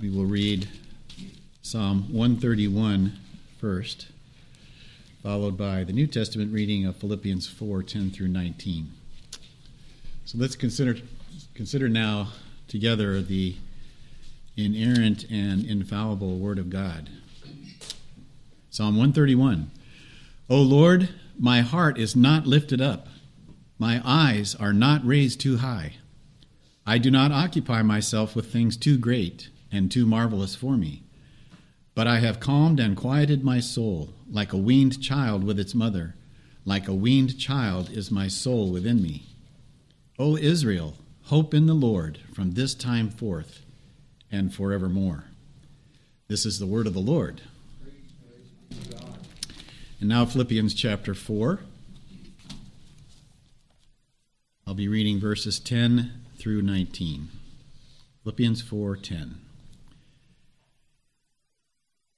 we will read Psalm 131 first, followed by the New Testament reading of Philippians 4 10 through 19. So let's consider, consider now together the inerrant and infallible Word of God. Psalm 131 O Lord, my heart is not lifted up, my eyes are not raised too high. I do not occupy myself with things too great and too marvelous for me. But I have calmed and quieted my soul, like a weaned child with its mother. Like a weaned child is my soul within me. O Israel, hope in the Lord from this time forth and forevermore. This is the word of the Lord. And now, Philippians chapter 4. I'll be reading verses 10 through 19. Philippians 4:10.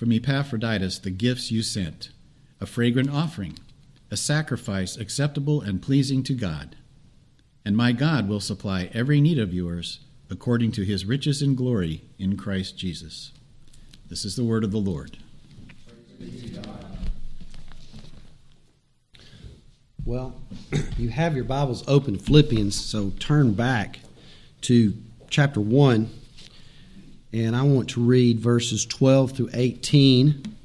from Epaphroditus the gifts you sent, a fragrant offering, a sacrifice acceptable and pleasing to God. And my God will supply every need of yours according to his riches in glory in Christ Jesus. This is the word of the Lord. Well, you have your Bibles open, Philippians, so turn back to chapter 1 and I want to read verses 12 through 18,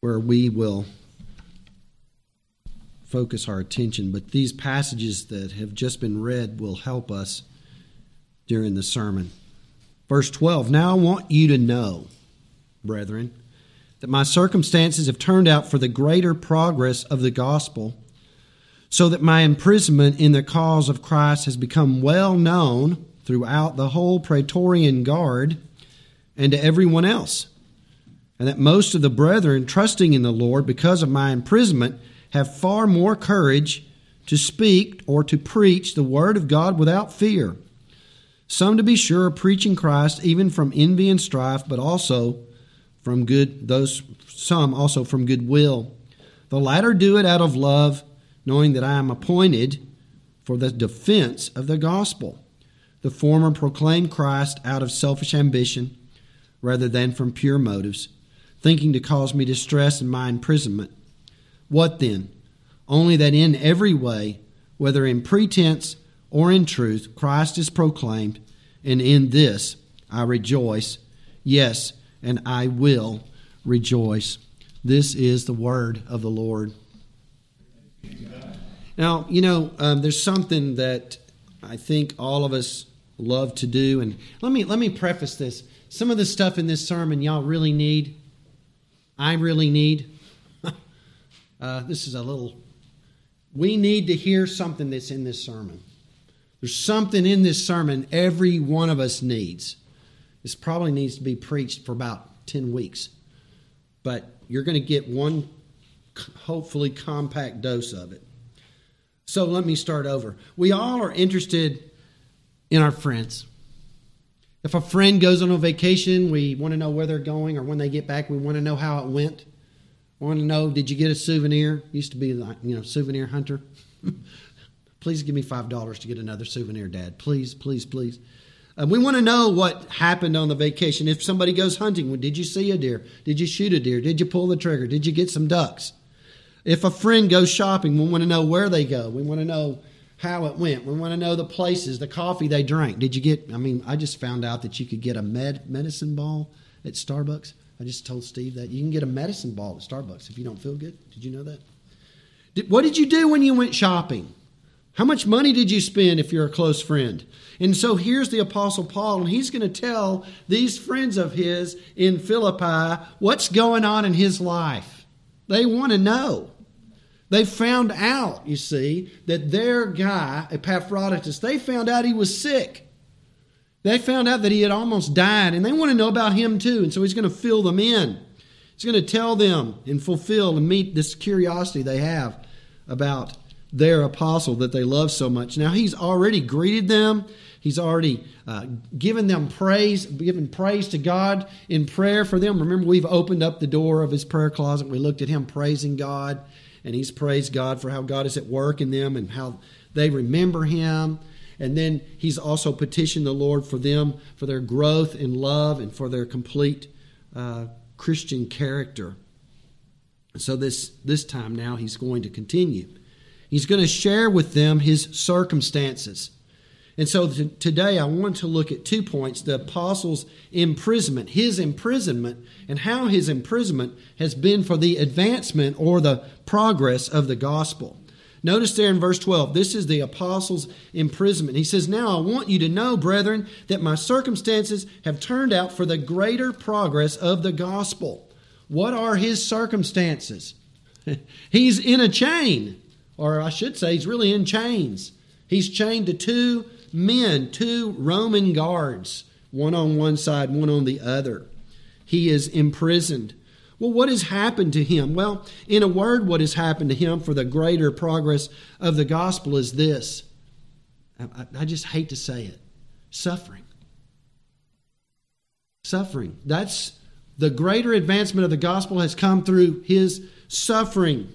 where we will focus our attention. But these passages that have just been read will help us during the sermon. Verse 12 Now I want you to know, brethren, that my circumstances have turned out for the greater progress of the gospel, so that my imprisonment in the cause of Christ has become well known throughout the whole Praetorian Guard and to everyone else. And that most of the brethren, trusting in the Lord because of my imprisonment, have far more courage to speak or to preach the word of God without fear. Some, to be sure, are preaching Christ even from envy and strife, but also from good, those some also from goodwill. The latter do it out of love, knowing that I am appointed for the defense of the gospel. The former proclaimed Christ out of selfish ambition rather than from pure motives, thinking to cause me distress in my imprisonment. What then? Only that in every way, whether in pretense or in truth, Christ is proclaimed, and in this I rejoice. Yes, and I will rejoice. This is the word of the Lord. Now, you know, um, there's something that I think all of us love to do. And let me let me preface this. Some of the stuff in this sermon y'all really need. I really need. uh, this is a little. We need to hear something that's in this sermon. There's something in this sermon every one of us needs. This probably needs to be preached for about 10 weeks. But you're going to get one, hopefully, compact dose of it. So let me start over. We all are interested in our friends. If a friend goes on a vacation, we want to know where they're going, or when they get back, we want to know how it went. We want to know, did you get a souvenir? Used to be like, you know, souvenir hunter. please give me five dollars to get another souvenir, Dad. Please, please, please. Uh, we want to know what happened on the vacation. If somebody goes hunting, did you see a deer? Did you shoot a deer? Did you pull the trigger? Did you get some ducks? If a friend goes shopping, we want to know where they go. We want to know how it went. We want to know the places, the coffee they drank. Did you get, I mean, I just found out that you could get a med, medicine ball at Starbucks. I just told Steve that you can get a medicine ball at Starbucks if you don't feel good. Did you know that? Did, what did you do when you went shopping? How much money did you spend if you're a close friend? And so here's the Apostle Paul, and he's going to tell these friends of his in Philippi what's going on in his life. They want to know. They found out, you see, that their guy, Epaphroditus, they found out he was sick. They found out that he had almost died, and they want to know about him too. And so he's going to fill them in. He's going to tell them and fulfill and meet this curiosity they have about their apostle that they love so much. Now, he's already greeted them. He's already uh, given them praise, given praise to God in prayer for them. Remember, we've opened up the door of his prayer closet. We looked at him praising God, and he's praised God for how God is at work in them and how they remember him and then he's also petitioned the Lord for them, for their growth in love and for their complete uh, Christian character. So this, this time now he's going to continue. He's going to share with them his circumstances. And so t- today I want to look at two points the apostles' imprisonment, his imprisonment, and how his imprisonment has been for the advancement or the progress of the gospel. Notice there in verse 12, this is the apostles' imprisonment. He says, Now I want you to know, brethren, that my circumstances have turned out for the greater progress of the gospel. What are his circumstances? he's in a chain, or I should say, he's really in chains. He's chained to two men, two Roman guards, one on one side, one on the other. He is imprisoned. Well, what has happened to him? Well, in a word, what has happened to him for the greater progress of the gospel is this. I, I just hate to say it suffering. Suffering. That's the greater advancement of the gospel has come through his suffering.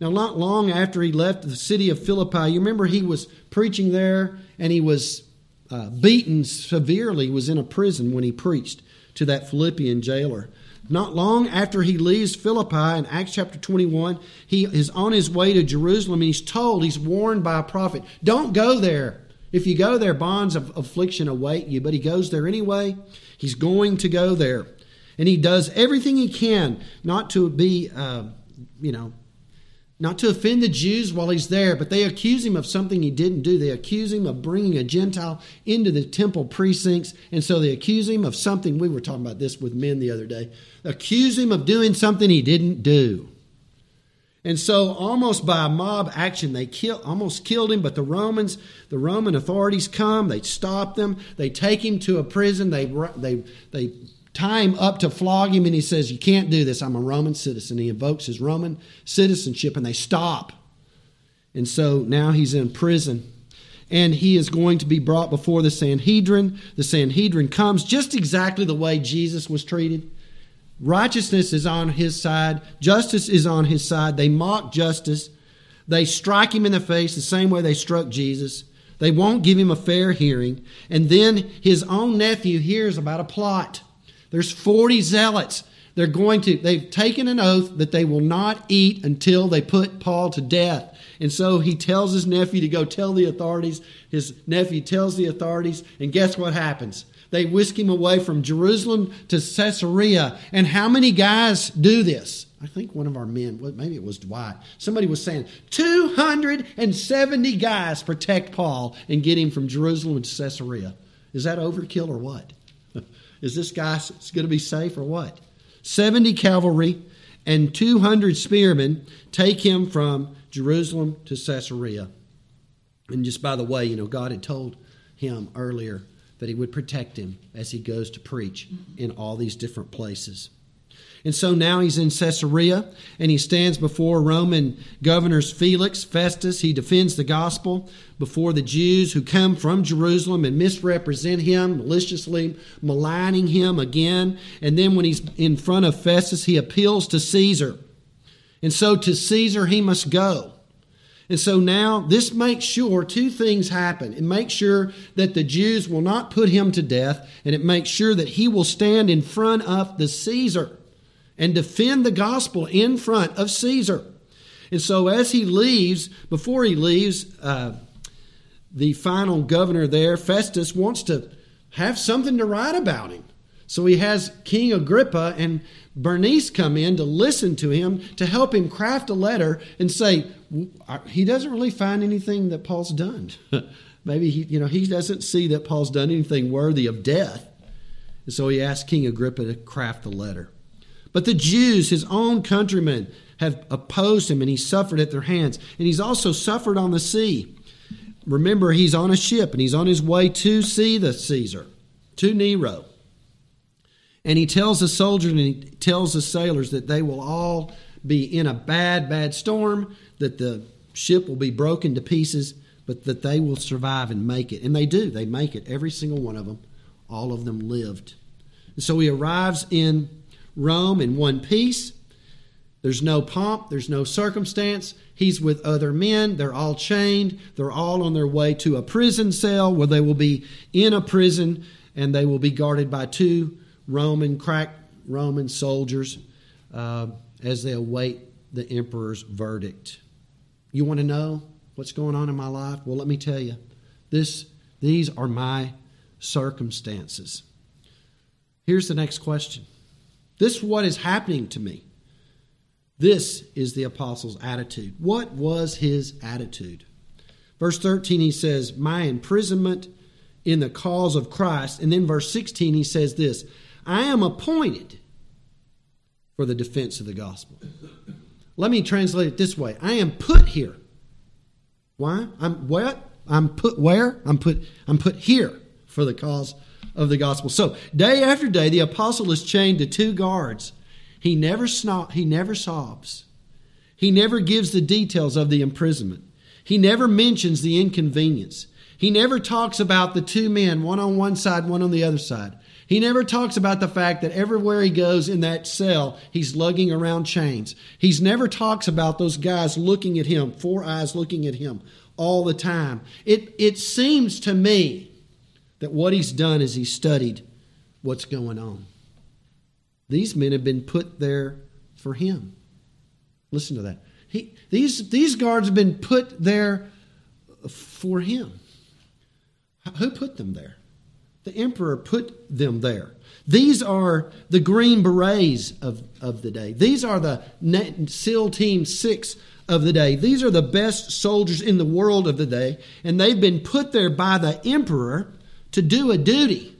Now, not long after he left the city of Philippi, you remember he was preaching there and he was uh, beaten severely, was in a prison when he preached to that Philippian jailer. Not long after he leaves Philippi in Acts chapter 21, he is on his way to Jerusalem and he's told, he's warned by a prophet, don't go there. If you go there, bonds of affliction await you. But he goes there anyway. He's going to go there. And he does everything he can not to be, uh, you know, not to offend the Jews while he's there, but they accuse him of something he didn't do. They accuse him of bringing a Gentile into the temple precincts. And so they accuse him of something. We were talking about this with men the other day. Accuse him of doing something he didn't do. And so, almost by mob action, they kill, almost killed him. But the Romans, the Roman authorities come, they stop them, they take him to a prison, they, they, they him up to flog him, and he says, You can't do this. I'm a Roman citizen. He invokes his Roman citizenship, and they stop. And so now he's in prison. And he is going to be brought before the Sanhedrin. The Sanhedrin comes just exactly the way Jesus was treated. Righteousness is on his side, justice is on his side. They mock justice. They strike him in the face the same way they struck Jesus. They won't give him a fair hearing. And then his own nephew hears about a plot. There's 40 zealots. They're going to, they've taken an oath that they will not eat until they put Paul to death. And so he tells his nephew to go tell the authorities. His nephew tells the authorities, and guess what happens? They whisk him away from Jerusalem to Caesarea. And how many guys do this? I think one of our men, maybe it was Dwight, somebody was saying 270 guys protect Paul and get him from Jerusalem to Caesarea. Is that overkill or what? Is this guy going to be safe or what? 70 cavalry and 200 spearmen take him from Jerusalem to Caesarea. And just by the way, you know, God had told him earlier that he would protect him as he goes to preach in all these different places. And so now he's in Caesarea and he stands before Roman governors Felix, Festus. He defends the gospel before the Jews who come from Jerusalem and misrepresent him, maliciously maligning him again. And then when he's in front of Festus, he appeals to Caesar. And so to Caesar he must go. And so now this makes sure two things happen. It makes sure that the Jews will not put him to death, and it makes sure that he will stand in front of the Caesar and defend the gospel in front of Caesar. And so, as he leaves, before he leaves, uh, the final governor there, Festus, wants to have something to write about him. So he has King Agrippa and Bernice come in to listen to him, to help him craft a letter and say, he doesn't really find anything that Paul's done. Maybe he, you know, he doesn't see that Paul's done anything worthy of death. And so he asked King Agrippa to craft the letter. But the Jews, his own countrymen, have opposed him and he suffered at their hands. And he's also suffered on the sea. Remember, he's on a ship and he's on his way to see the Caesar, to Nero. And he tells the soldiers and he tells the sailors that they will all be in a bad, bad storm, that the ship will be broken to pieces, but that they will survive and make it. And they do. They make it. Every single one of them. All of them lived. And so he arrives in Rome in one piece. There's no pomp, there's no circumstance. He's with other men. They're all chained. They're all on their way to a prison cell where they will be in a prison and they will be guarded by two Roman, crack Roman soldiers uh, as they await the emperor's verdict. You want to know what's going on in my life? Well, let me tell you. This, these are my circumstances. Here's the next question. This is what is happening to me. This is the apostle's attitude. What was his attitude? Verse 13, he says, My imprisonment in the cause of Christ. And then verse 16, he says this I am appointed for the defense of the gospel. Let me translate it this way I am put here. Why? I'm what? I'm put where? I'm put I'm put here for the cause of the gospel. So, day after day, the apostle is chained to two guards he never, snot, he never sobs. He never gives the details of the imprisonment. He never mentions the inconvenience. He never talks about the two men, one on one side, one on the other side. He never talks about the fact that everywhere he goes in that cell, he's lugging around chains. He's never talks about those guys looking at him, four eyes looking at him all the time. It, it seems to me that what he's done is he studied what's going on. These men have been put there for him. Listen to that. He, these, these guards have been put there for him. Who put them there? The emperor put them there. These are the Green Berets of, of the day. These are the SEAL Team 6 of the day. These are the best soldiers in the world of the day, and they've been put there by the emperor to do a duty.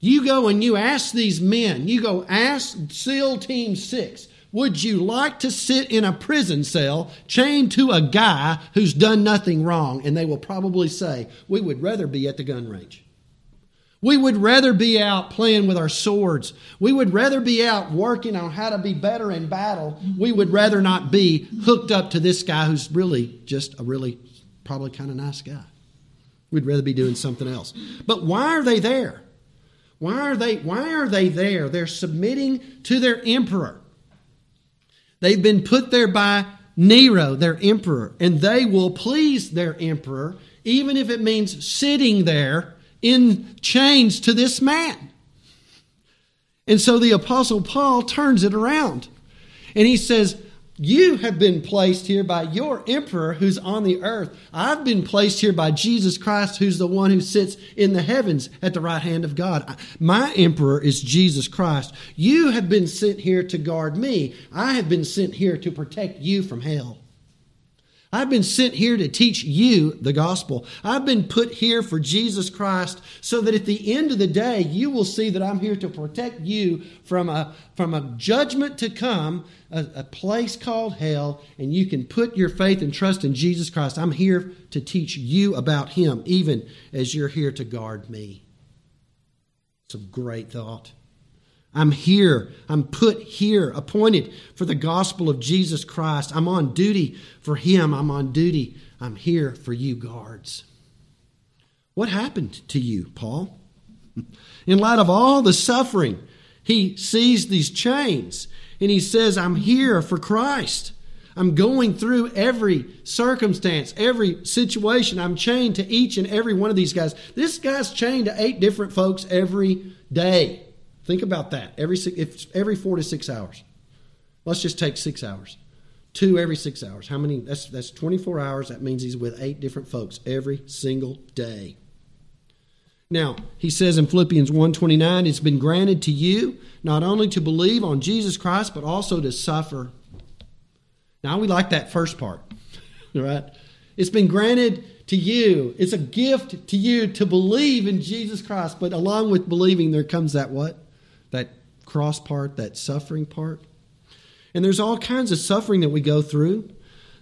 You go and you ask these men, you go ask SEAL Team 6, would you like to sit in a prison cell chained to a guy who's done nothing wrong? And they will probably say, we would rather be at the gun range. We would rather be out playing with our swords. We would rather be out working on how to be better in battle. We would rather not be hooked up to this guy who's really just a really, probably kind of nice guy. We'd rather be doing something else. But why are they there? Why are they, why are they there? They're submitting to their emperor. They've been put there by Nero, their emperor, and they will please their emperor, even if it means sitting there in chains to this man. And so the Apostle Paul turns it around and he says, you have been placed here by your emperor who's on the earth. I've been placed here by Jesus Christ, who's the one who sits in the heavens at the right hand of God. My emperor is Jesus Christ. You have been sent here to guard me. I have been sent here to protect you from hell. I've been sent here to teach you the gospel. I've been put here for Jesus Christ so that at the end of the day, you will see that I'm here to protect you from a, from a judgment to come, a, a place called hell, and you can put your faith and trust in Jesus Christ. I'm here to teach you about Him, even as you're here to guard me. It's a great thought. I'm here. I'm put here, appointed for the gospel of Jesus Christ. I'm on duty for Him. I'm on duty. I'm here for you, guards. What happened to you, Paul? In light of all the suffering, he sees these chains and he says, I'm here for Christ. I'm going through every circumstance, every situation. I'm chained to each and every one of these guys. This guy's chained to eight different folks every day. Think about that. Every, if every four to six hours. Let's just take six hours. Two every six hours. How many? That's, that's 24 hours. That means he's with eight different folks every single day. Now, he says in Philippians 1:29, it's been granted to you not only to believe on Jesus Christ, but also to suffer. Now, we like that first part, right? It's been granted to you. It's a gift to you to believe in Jesus Christ. But along with believing, there comes that what? That cross part, that suffering part. And there's all kinds of suffering that we go through.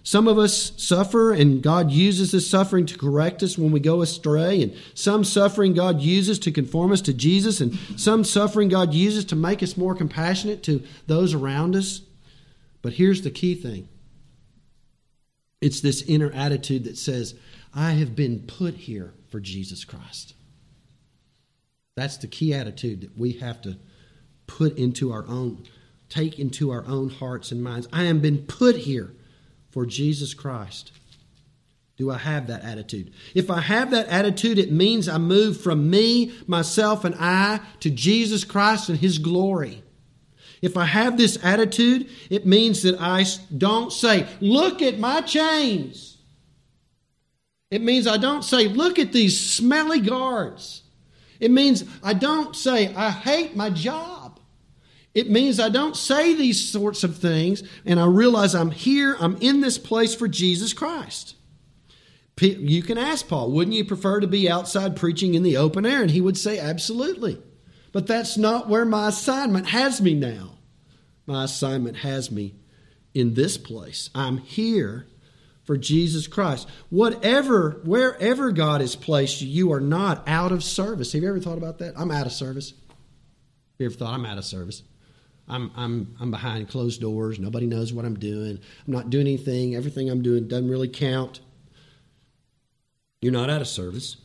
Some of us suffer, and God uses this suffering to correct us when we go astray. And some suffering God uses to conform us to Jesus. And some suffering God uses to make us more compassionate to those around us. But here's the key thing it's this inner attitude that says, I have been put here for Jesus Christ. That's the key attitude that we have to put into our own, take into our own hearts and minds. I am been put here for Jesus Christ? Do I have that attitude? If I have that attitude, it means I move from me, myself, and I to Jesus Christ and His glory. If I have this attitude, it means that I don't say, Look at my chains. It means I don't say, Look at these smelly guards. It means I don't say, I hate my job. It means I don't say these sorts of things and I realize I'm here, I'm in this place for Jesus Christ. You can ask Paul, wouldn't you prefer to be outside preaching in the open air? And he would say, absolutely. But that's not where my assignment has me now. My assignment has me in this place. I'm here for Jesus Christ. Whatever, wherever God has placed you, you are not out of service. Have you ever thought about that? I'm out of service. Have you ever thought I'm out of service? I'm, I'm, I'm behind closed doors. Nobody knows what I'm doing. I'm not doing anything. Everything I'm doing doesn't really count. You're not out of service.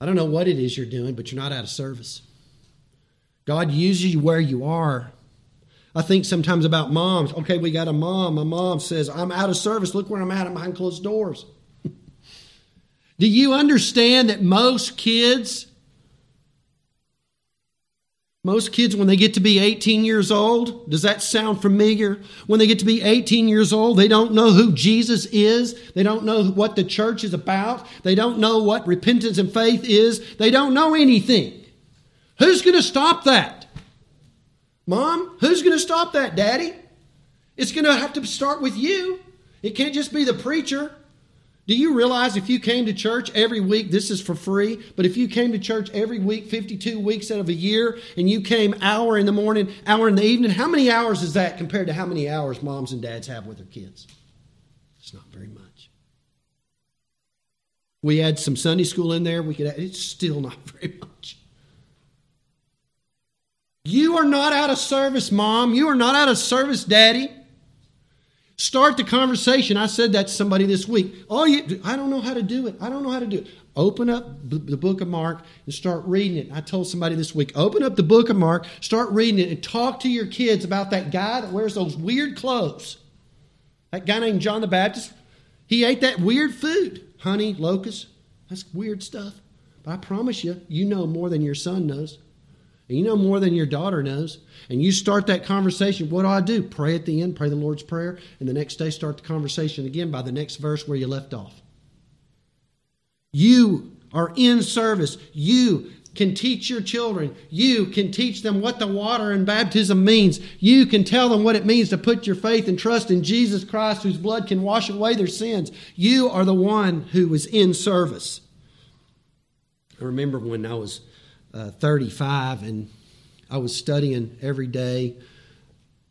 I don't know what it is you're doing, but you're not out of service. God uses you where you are. I think sometimes about moms. Okay, we got a mom. My mom says, I'm out of service. Look where I'm at. I'm behind closed doors. Do you understand that most kids most kids, when they get to be 18 years old, does that sound familiar? When they get to be 18 years old, they don't know who Jesus is. They don't know what the church is about. They don't know what repentance and faith is. They don't know anything. Who's going to stop that? Mom, who's going to stop that, Daddy? It's going to have to start with you. It can't just be the preacher. Do you realize if you came to church every week, this is for free, but if you came to church every week, 52 weeks out of a year, and you came hour in the morning, hour in the evening, how many hours is that compared to how many hours moms and dads have with their kids? It's not very much. We add some Sunday school in there, we could add, it's still not very much. You are not out of service, mom. You are not out of service, daddy. Start the conversation. I said that to somebody this week. Oh, you, I don't know how to do it. I don't know how to do it. Open up the book of Mark and start reading it. I told somebody this week, open up the book of Mark, start reading it, and talk to your kids about that guy that wears those weird clothes. That guy named John the Baptist, he ate that weird food honey, locusts. That's weird stuff. But I promise you, you know more than your son knows. And you know more than your daughter knows. And you start that conversation. What do I do? Pray at the end, pray the Lord's Prayer, and the next day start the conversation again by the next verse where you left off. You are in service. You can teach your children. You can teach them what the water and baptism means. You can tell them what it means to put your faith and trust in Jesus Christ, whose blood can wash away their sins. You are the one who is in service. I remember when I was uh, 35, and I was studying every day.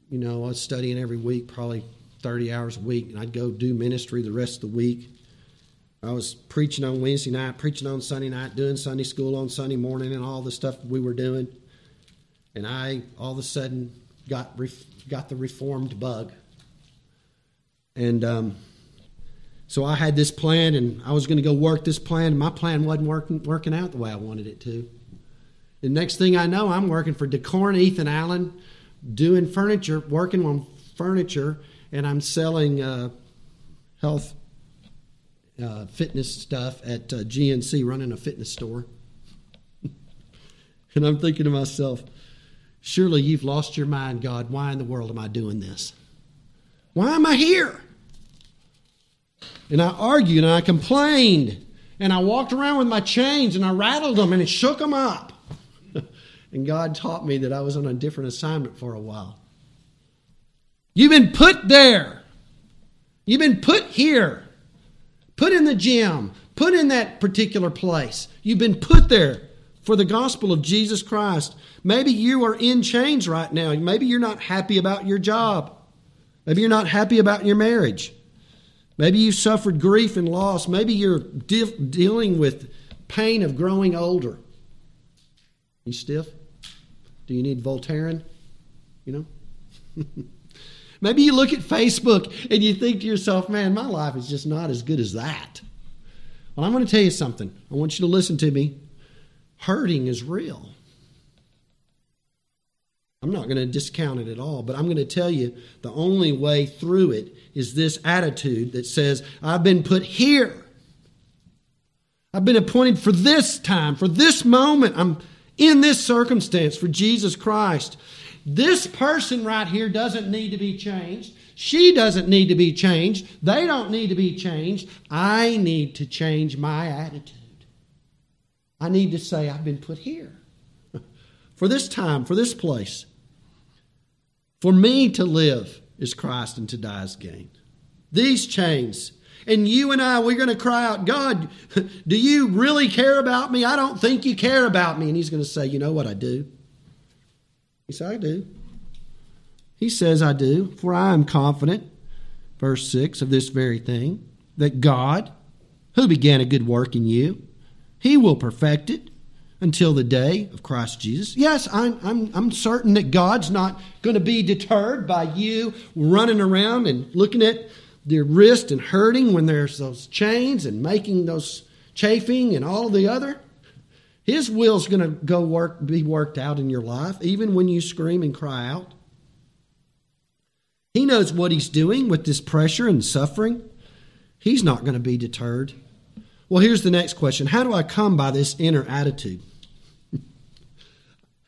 You know, I was studying every week, probably 30 hours a week, and I'd go do ministry the rest of the week. I was preaching on Wednesday night, preaching on Sunday night, doing Sunday school on Sunday morning, and all the stuff we were doing. And I all of a sudden got got the reformed bug, and um, so I had this plan, and I was going to go work this plan. And my plan wasn't working working out the way I wanted it to. The next thing I know, I'm working for Decor and Ethan Allen, doing furniture, working on furniture, and I'm selling uh, health uh, fitness stuff at uh, GNC, running a fitness store. and I'm thinking to myself, surely you've lost your mind, God. Why in the world am I doing this? Why am I here? And I argued and I complained and I walked around with my chains and I rattled them and it shook them up. And God taught me that I was on a different assignment for a while. You've been put there. You've been put here. Put in the gym. Put in that particular place. You've been put there for the gospel of Jesus Christ. Maybe you are in chains right now. Maybe you're not happy about your job. Maybe you're not happy about your marriage. Maybe you've suffered grief and loss. Maybe you're de- dealing with pain of growing older. You stiff? Do you need Voltaren? You know? Maybe you look at Facebook and you think to yourself, man, my life is just not as good as that. Well, I'm going to tell you something. I want you to listen to me. Hurting is real. I'm not going to discount it at all, but I'm going to tell you the only way through it is this attitude that says, I've been put here. I've been appointed for this time, for this moment. I'm in this circumstance for Jesus Christ. This person right here doesn't need to be changed. She doesn't need to be changed. They don't need to be changed. I need to change my attitude. I need to say, I've been put here for this time, for this place. For me to live is Christ and to die is gain. These chains. And you and I, we're going to cry out, God, do you really care about me? I don't think you care about me. And He's going to say, You know what I do? He said, I do. He says, I do, for I am confident, verse 6 of this very thing, that God, who began a good work in you, he will perfect it until the day of Christ Jesus. Yes, I'm, I'm, I'm certain that God's not going to be deterred by you running around and looking at their wrist and hurting when there's those chains and making those chafing and all the other. His will's going to go work, be worked out in your life, even when you scream and cry out. He knows what he's doing with this pressure and suffering. He's not going to be deterred. Well, here's the next question How do I come by this inner attitude?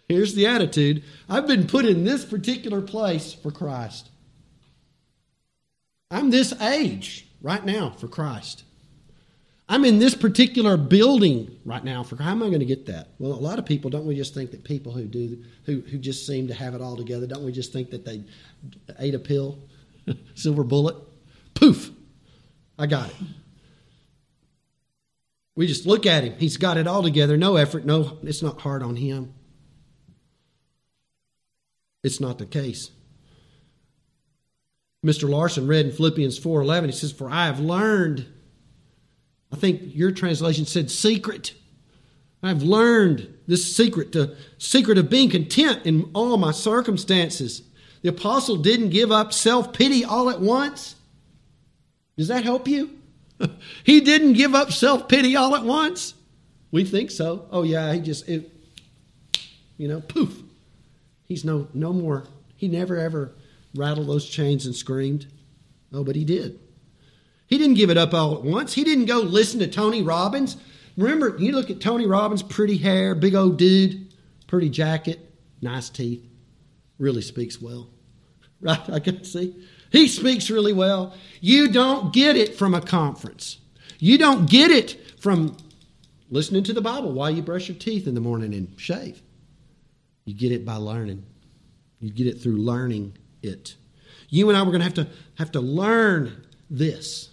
here's the attitude I've been put in this particular place for Christ. I'm this age right now for Christ. I'm in this particular building right now. For how am I going to get that? Well, a lot of people don't we just think that people who do who who just seem to have it all together don't we just think that they ate a pill, silver bullet, poof, I got it. We just look at him. He's got it all together. No effort. No, it's not hard on him. It's not the case. Mr. Larson read in Philippians 4:11. He says, "For I have learned." I think your translation said secret. I've learned this secret, the secret of being content in all my circumstances. The apostle didn't give up self pity all at once. Does that help you? he didn't give up self pity all at once. We think so. Oh yeah, he just it, you know, poof. He's no no more. He never ever rattled those chains and screamed. Oh, but he did. He didn't give it up all at once. He didn't go listen to Tony Robbins. Remember, you look at Tony Robbins, pretty hair, big old dude, pretty jacket, nice teeth, really speaks well. Right? I can see. He speaks really well. You don't get it from a conference. You don't get it from listening to the Bible while you brush your teeth in the morning and shave. You get it by learning. You get it through learning it. You and I were going to have to have to learn this.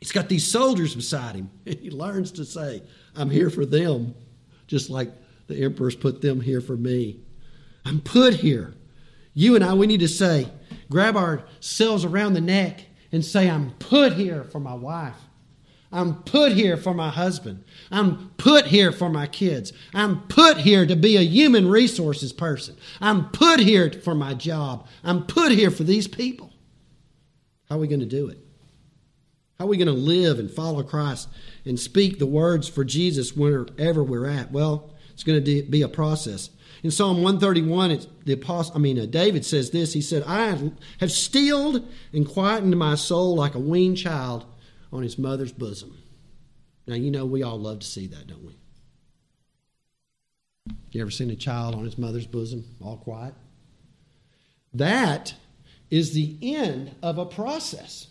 He's got these soldiers beside him. He learns to say, I'm here for them, just like the emperor's put them here for me. I'm put here. You and I, we need to say, grab ourselves around the neck and say, I'm put here for my wife. I'm put here for my husband. I'm put here for my kids. I'm put here to be a human resources person. I'm put here for my job. I'm put here for these people. How are we going to do it? How are we going to live and follow Christ and speak the words for Jesus wherever we're at? Well, it's going to be a process. In Psalm 131, the apostle, I mean, uh, David says this. He said, "I have, have stilled and quietened my soul like a weaned child on his mother's bosom." Now, you know we all love to see that, don't we? You ever seen a child on his mother's bosom, all quiet? That is the end of a process.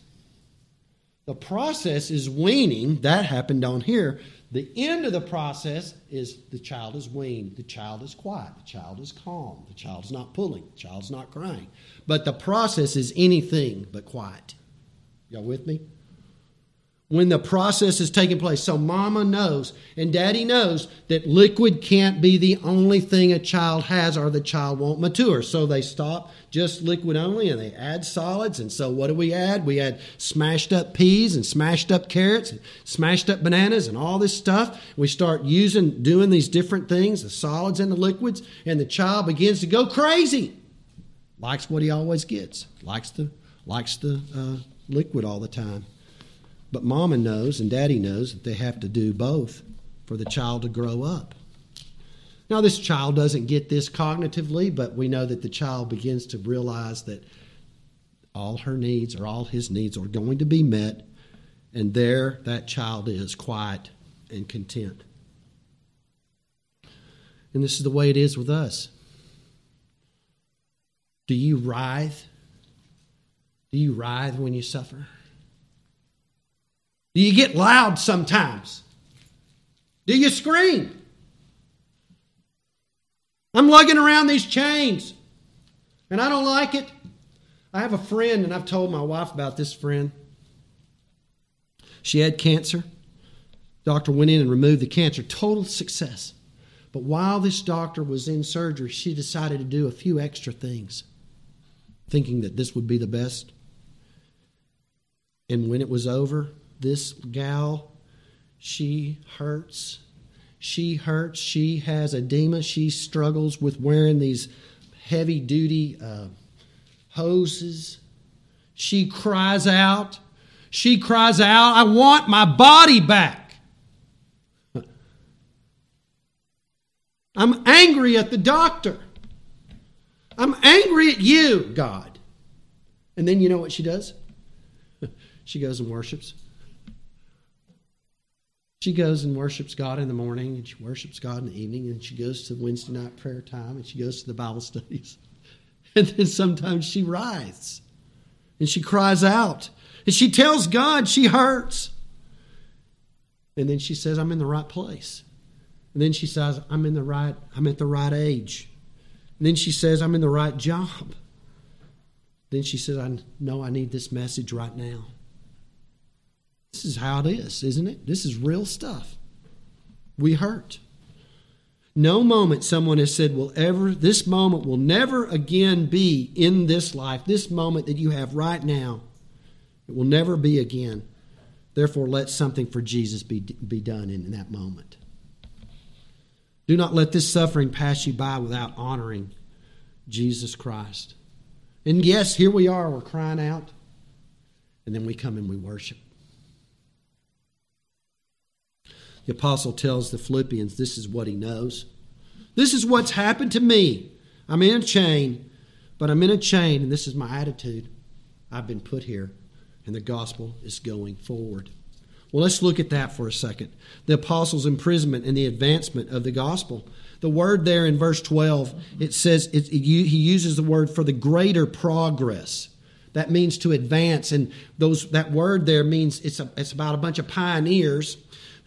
The process is weaning. That happened on here. The end of the process is the child is weaned. The child is quiet. The child is calm. The child's not pulling. The child's not crying. But the process is anything but quiet. Y'all with me? When the process is taking place. So, mama knows and daddy knows that liquid can't be the only thing a child has or the child won't mature. So, they stop just liquid only and they add solids. And so, what do we add? We add smashed up peas and smashed up carrots and smashed up bananas and all this stuff. We start using, doing these different things, the solids and the liquids, and the child begins to go crazy. Likes what he always gets, likes the, likes the uh, liquid all the time. But mama knows and daddy knows that they have to do both for the child to grow up. Now, this child doesn't get this cognitively, but we know that the child begins to realize that all her needs or all his needs are going to be met, and there that child is quiet and content. And this is the way it is with us. Do you writhe? Do you writhe when you suffer? Do you get loud sometimes? Do you scream? I'm lugging around these chains and I don't like it. I have a friend, and I've told my wife about this friend. She had cancer. Doctor went in and removed the cancer. Total success. But while this doctor was in surgery, she decided to do a few extra things, thinking that this would be the best. And when it was over, this gal, she hurts. She hurts. She has edema. She struggles with wearing these heavy duty uh, hoses. She cries out. She cries out, I want my body back. I'm angry at the doctor. I'm angry at you, God. And then you know what she does? she goes and worships. She goes and worships God in the morning, and she worships God in the evening, and she goes to Wednesday night prayer time, and she goes to the Bible studies. And then sometimes she writhes, and she cries out, and she tells God she hurts. And then she says, I'm in the right place. And then she says, I'm in the right, I'm at the right age. And then she says, I'm in the right job. Then she says, I know I need this message right now. This is how it is, isn't it? This is real stuff. We hurt. No moment someone has said will ever, this moment will never again be in this life, this moment that you have right now. It will never be again. Therefore, let something for Jesus be, be done in, in that moment. Do not let this suffering pass you by without honoring Jesus Christ. And yes, here we are, we're crying out, and then we come and we worship. The apostle tells the Philippians this is what he knows. This is what's happened to me. I'm in a chain, but I'm in a chain, and this is my attitude. I've been put here, and the gospel is going forward. Well, let's look at that for a second. The apostles' imprisonment and the advancement of the gospel. The word there in verse 12, it says, it, it, he uses the word for the greater progress. That means to advance, and those that word there means it's, a, it's about a bunch of pioneers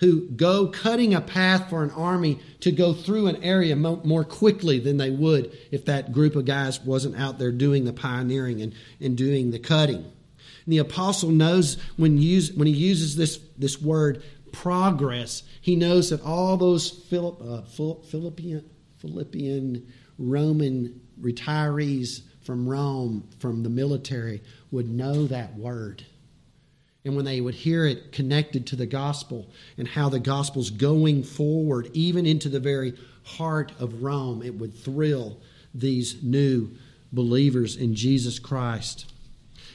who go cutting a path for an army to go through an area more quickly than they would if that group of guys wasn't out there doing the pioneering and, and doing the cutting. And the apostle knows when, use, when he uses this, this word progress, he knows that all those Philipp, uh, Philippian, Philippian Roman retirees from Rome, from the military, would know that word and when they would hear it connected to the gospel and how the gospel's going forward, even into the very heart of Rome, it would thrill these new believers in Jesus Christ.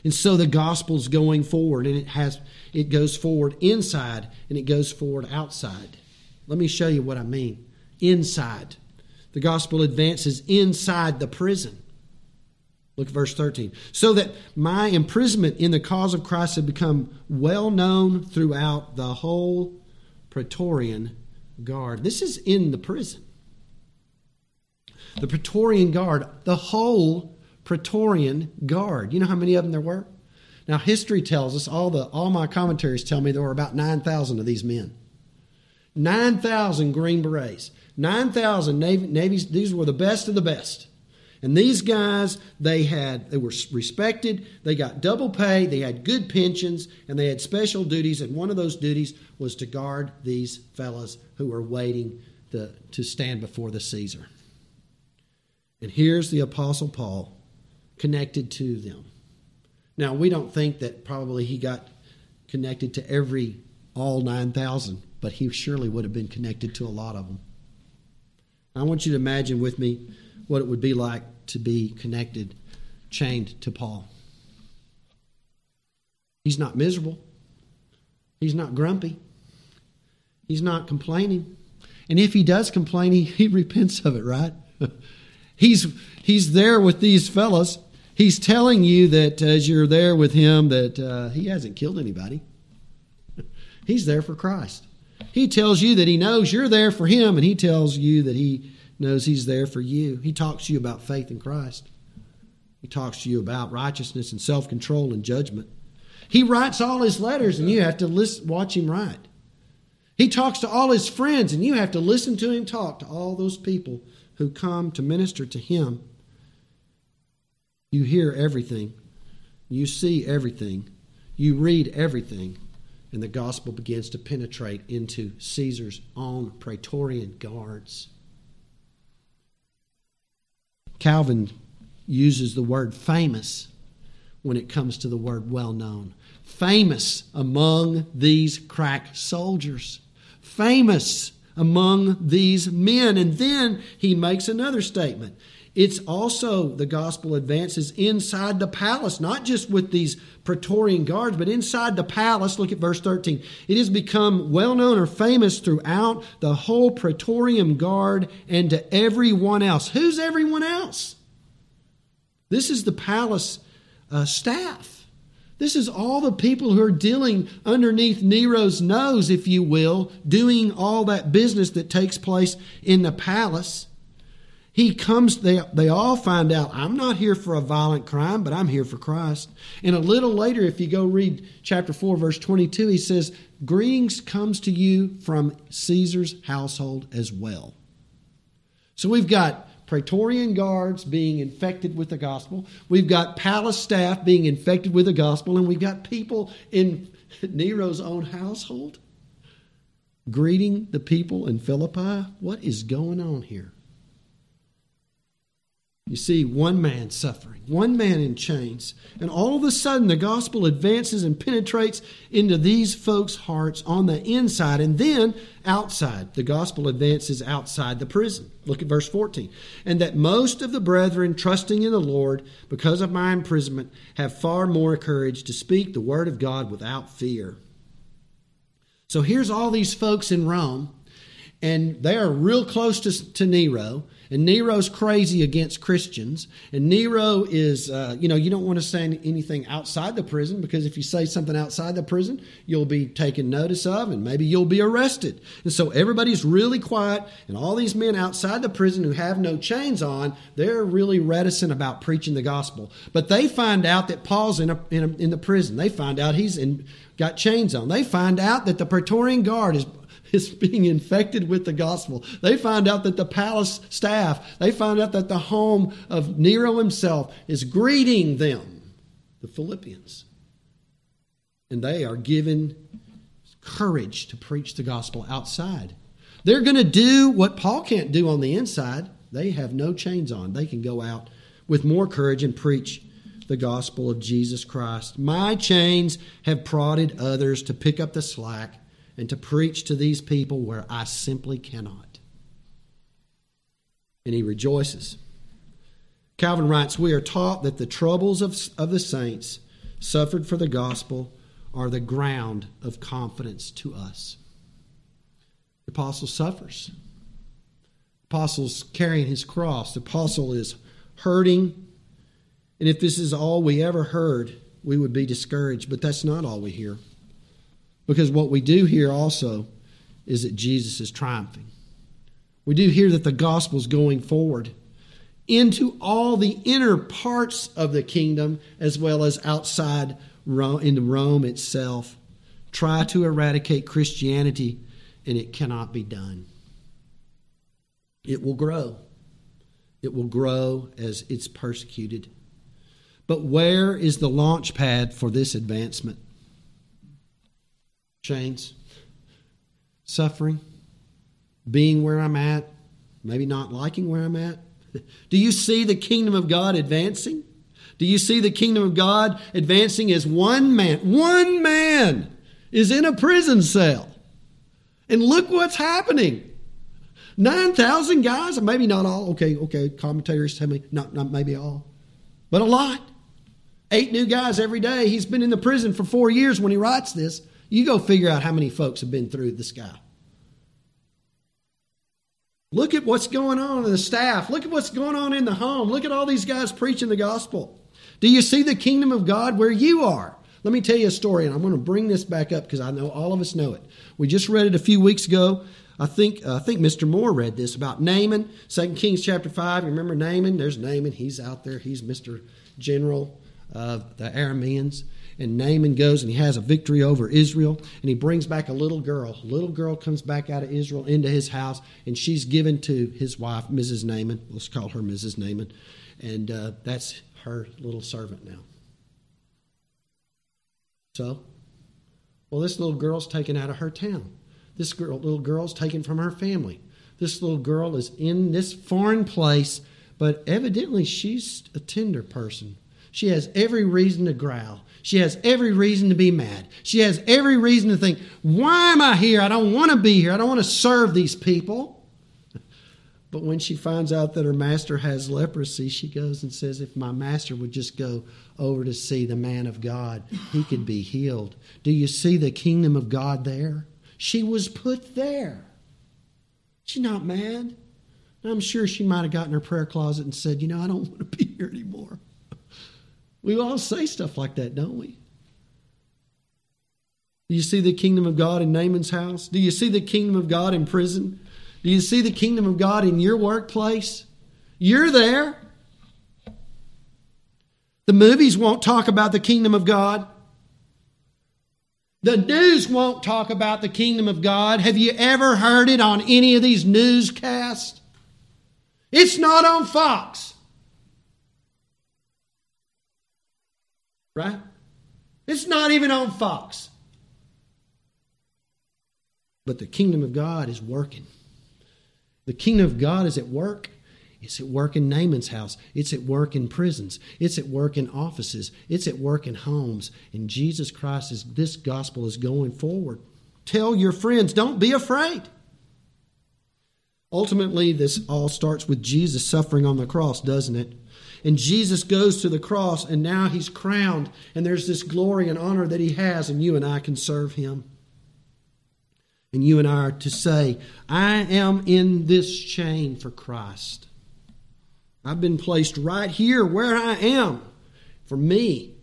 And so the gospel's going forward, and it has it goes forward inside and it goes forward outside. Let me show you what I mean. Inside. The gospel advances inside the prison. Look at verse 13. So that my imprisonment in the cause of Christ had become well known throughout the whole Praetorian Guard. This is in the prison. The Praetorian Guard, the whole Praetorian Guard. You know how many of them there were? Now, history tells us, all, the, all my commentaries tell me there were about 9,000 of these men. 9,000 Green Berets. 9,000 Navy, Navies. These were the best of the best. And these guys, they had they were respected, they got double pay, they had good pensions, and they had special duties. And one of those duties was to guard these fellows who were waiting to, to stand before the Caesar. And here's the Apostle Paul connected to them. Now, we don't think that probably he got connected to every, all 9,000, but he surely would have been connected to a lot of them. I want you to imagine with me what it would be like to be connected, chained to Paul. He's not miserable. He's not grumpy. He's not complaining. And if he does complain, he, he repents of it, right? he's, he's there with these fellows He's telling you that as you're there with him, that uh, he hasn't killed anybody. He's there for Christ. He tells you that he knows you're there for him, and he tells you that he knows he's there for you. He talks to you about faith in Christ. He talks to you about righteousness and self control and judgment. He writes all his letters, and you have to listen, watch him write. He talks to all his friends, and you have to listen to him talk to all those people who come to minister to him you hear everything, you see everything, you read everything, and the gospel begins to penetrate into Caesar's own Praetorian guards. Calvin uses the word famous when it comes to the word well known. Famous among these crack soldiers. Famous among these men. And then he makes another statement. It's also the gospel advances inside the palace, not just with these Praetorian guards, but inside the palace. Look at verse 13. It has become well known or famous throughout the whole Praetorian guard and to everyone else. Who's everyone else? This is the palace uh, staff. This is all the people who are dealing underneath Nero's nose, if you will, doing all that business that takes place in the palace. He comes, they, they all find out, I'm not here for a violent crime, but I'm here for Christ. And a little later, if you go read chapter 4, verse 22, he says, Greetings comes to you from Caesar's household as well. So we've got Praetorian guards being infected with the gospel. We've got palace staff being infected with the gospel. And we've got people in Nero's own household greeting the people in Philippi. What is going on here? You see one man suffering, one man in chains, and all of a sudden the gospel advances and penetrates into these folks' hearts on the inside and then outside. The gospel advances outside the prison. Look at verse 14. And that most of the brethren, trusting in the Lord because of my imprisonment, have far more courage to speak the word of God without fear. So here's all these folks in Rome, and they are real close to, to Nero and Nero's crazy against Christians. And Nero is, uh, you know, you don't want to say anything outside the prison because if you say something outside the prison, you'll be taken notice of and maybe you'll be arrested. And so everybody's really quiet. And all these men outside the prison who have no chains on, they're really reticent about preaching the gospel. But they find out that Paul's in, a, in, a, in the prison. They find out he's in, got chains on. They find out that the Praetorian Guard is is being infected with the gospel. They find out that the palace staff, they find out that the home of Nero himself is greeting them, the Philippians. And they are given courage to preach the gospel outside. They're going to do what Paul can't do on the inside. They have no chains on. They can go out with more courage and preach the gospel of Jesus Christ. My chains have prodded others to pick up the slack and to preach to these people where I simply cannot. And he rejoices. Calvin writes, We are taught that the troubles of, of the saints suffered for the gospel are the ground of confidence to us. The apostle suffers. The apostle's carrying his cross. The apostle is hurting. And if this is all we ever heard, we would be discouraged. But that's not all we hear. Because what we do hear also is that Jesus is triumphing. We do hear that the gospel is going forward. into all the inner parts of the kingdom as well as outside Rome, in Rome itself. Try to eradicate Christianity, and it cannot be done. It will grow. It will grow as it's persecuted. But where is the launch pad for this advancement? Chains, suffering, being where I'm at, maybe not liking where I'm at. Do you see the kingdom of God advancing? Do you see the kingdom of God advancing as one man? One man is in a prison cell. And look what's happening. 9,000 guys, maybe not all. Okay, okay, commentators tell me not, not maybe all, but a lot. Eight new guys every day. He's been in the prison for four years when he writes this. You go figure out how many folks have been through this guy. Look at what's going on in the staff. Look at what's going on in the home. Look at all these guys preaching the gospel. Do you see the kingdom of God where you are? Let me tell you a story, and I'm going to bring this back up because I know all of us know it. We just read it a few weeks ago. I think uh, I think Mr. Moore read this about Naaman, 2 Kings chapter 5. You remember Naaman? There's Naaman. He's out there. He's Mr. General of the Arameans. And Naaman goes and he has a victory over Israel. And he brings back a little girl. A little girl comes back out of Israel into his house. And she's given to his wife, Mrs. Naaman. Let's call her Mrs. Naaman. And uh, that's her little servant now. So, well, this little girl's taken out of her town. This girl, little girl's taken from her family. This little girl is in this foreign place, but evidently she's a tender person. She has every reason to growl. She has every reason to be mad. She has every reason to think, why am I here? I don't want to be here. I don't want to serve these people. But when she finds out that her master has leprosy, she goes and says, If my master would just go over to see the man of God, he could be healed. Do you see the kingdom of God there? She was put there. She's not mad. I'm sure she might have gotten her prayer closet and said, You know, I don't want to be here anymore. We all say stuff like that, don't we? Do you see the kingdom of God in Naaman's house? Do you see the kingdom of God in prison? Do you see the kingdom of God in your workplace? You're there. The movies won't talk about the kingdom of God. The news won't talk about the kingdom of God. Have you ever heard it on any of these newscasts? It's not on Fox. Right? It's not even on Fox. But the kingdom of God is working. The kingdom of God is at work. It's at work in Naaman's house. It's at work in prisons. It's at work in offices. It's at work in homes. And Jesus Christ is this gospel is going forward. Tell your friends, don't be afraid. Ultimately, this all starts with Jesus suffering on the cross, doesn't it? And Jesus goes to the cross, and now he's crowned, and there's this glory and honor that he has, and you and I can serve him. And you and I are to say, I am in this chain for Christ. I've been placed right here where I am for me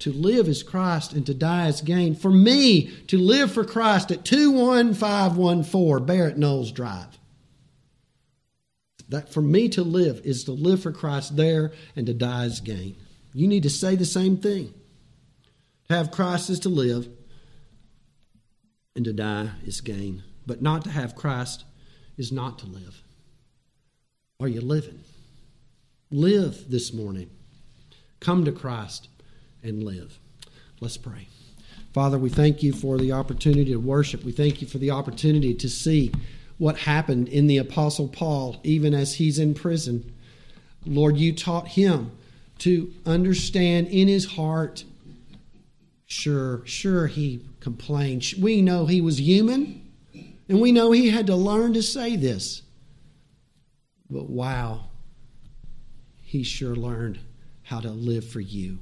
to live as Christ and to die as gain. For me to live for Christ at 21514 Barrett Knowles Drive. That for me to live is to live for Christ there and to die is gain. You need to say the same thing. To have Christ is to live, and to die is gain. But not to have Christ is not to live. Are you living? Live this morning. Come to Christ and live. Let's pray. Father, we thank you for the opportunity to worship. We thank you for the opportunity to see what happened in the Apostle Paul, even as he's in prison. Lord, you taught him to understand in his heart. Sure, sure, he complained. We know he was human, and we know he had to learn to say this. But wow, he sure learned how to live for you.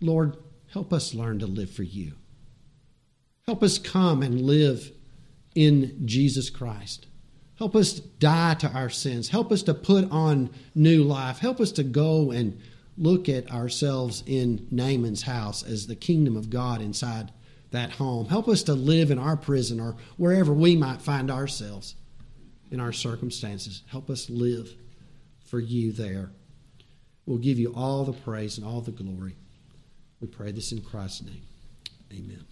Lord, help us learn to live for you. Help us come and live in Jesus Christ. Help us die to our sins. Help us to put on new life. Help us to go and look at ourselves in Naaman's house as the kingdom of God inside that home. Help us to live in our prison or wherever we might find ourselves in our circumstances. Help us live for you there. We'll give you all the praise and all the glory. We pray this in Christ's name. Amen.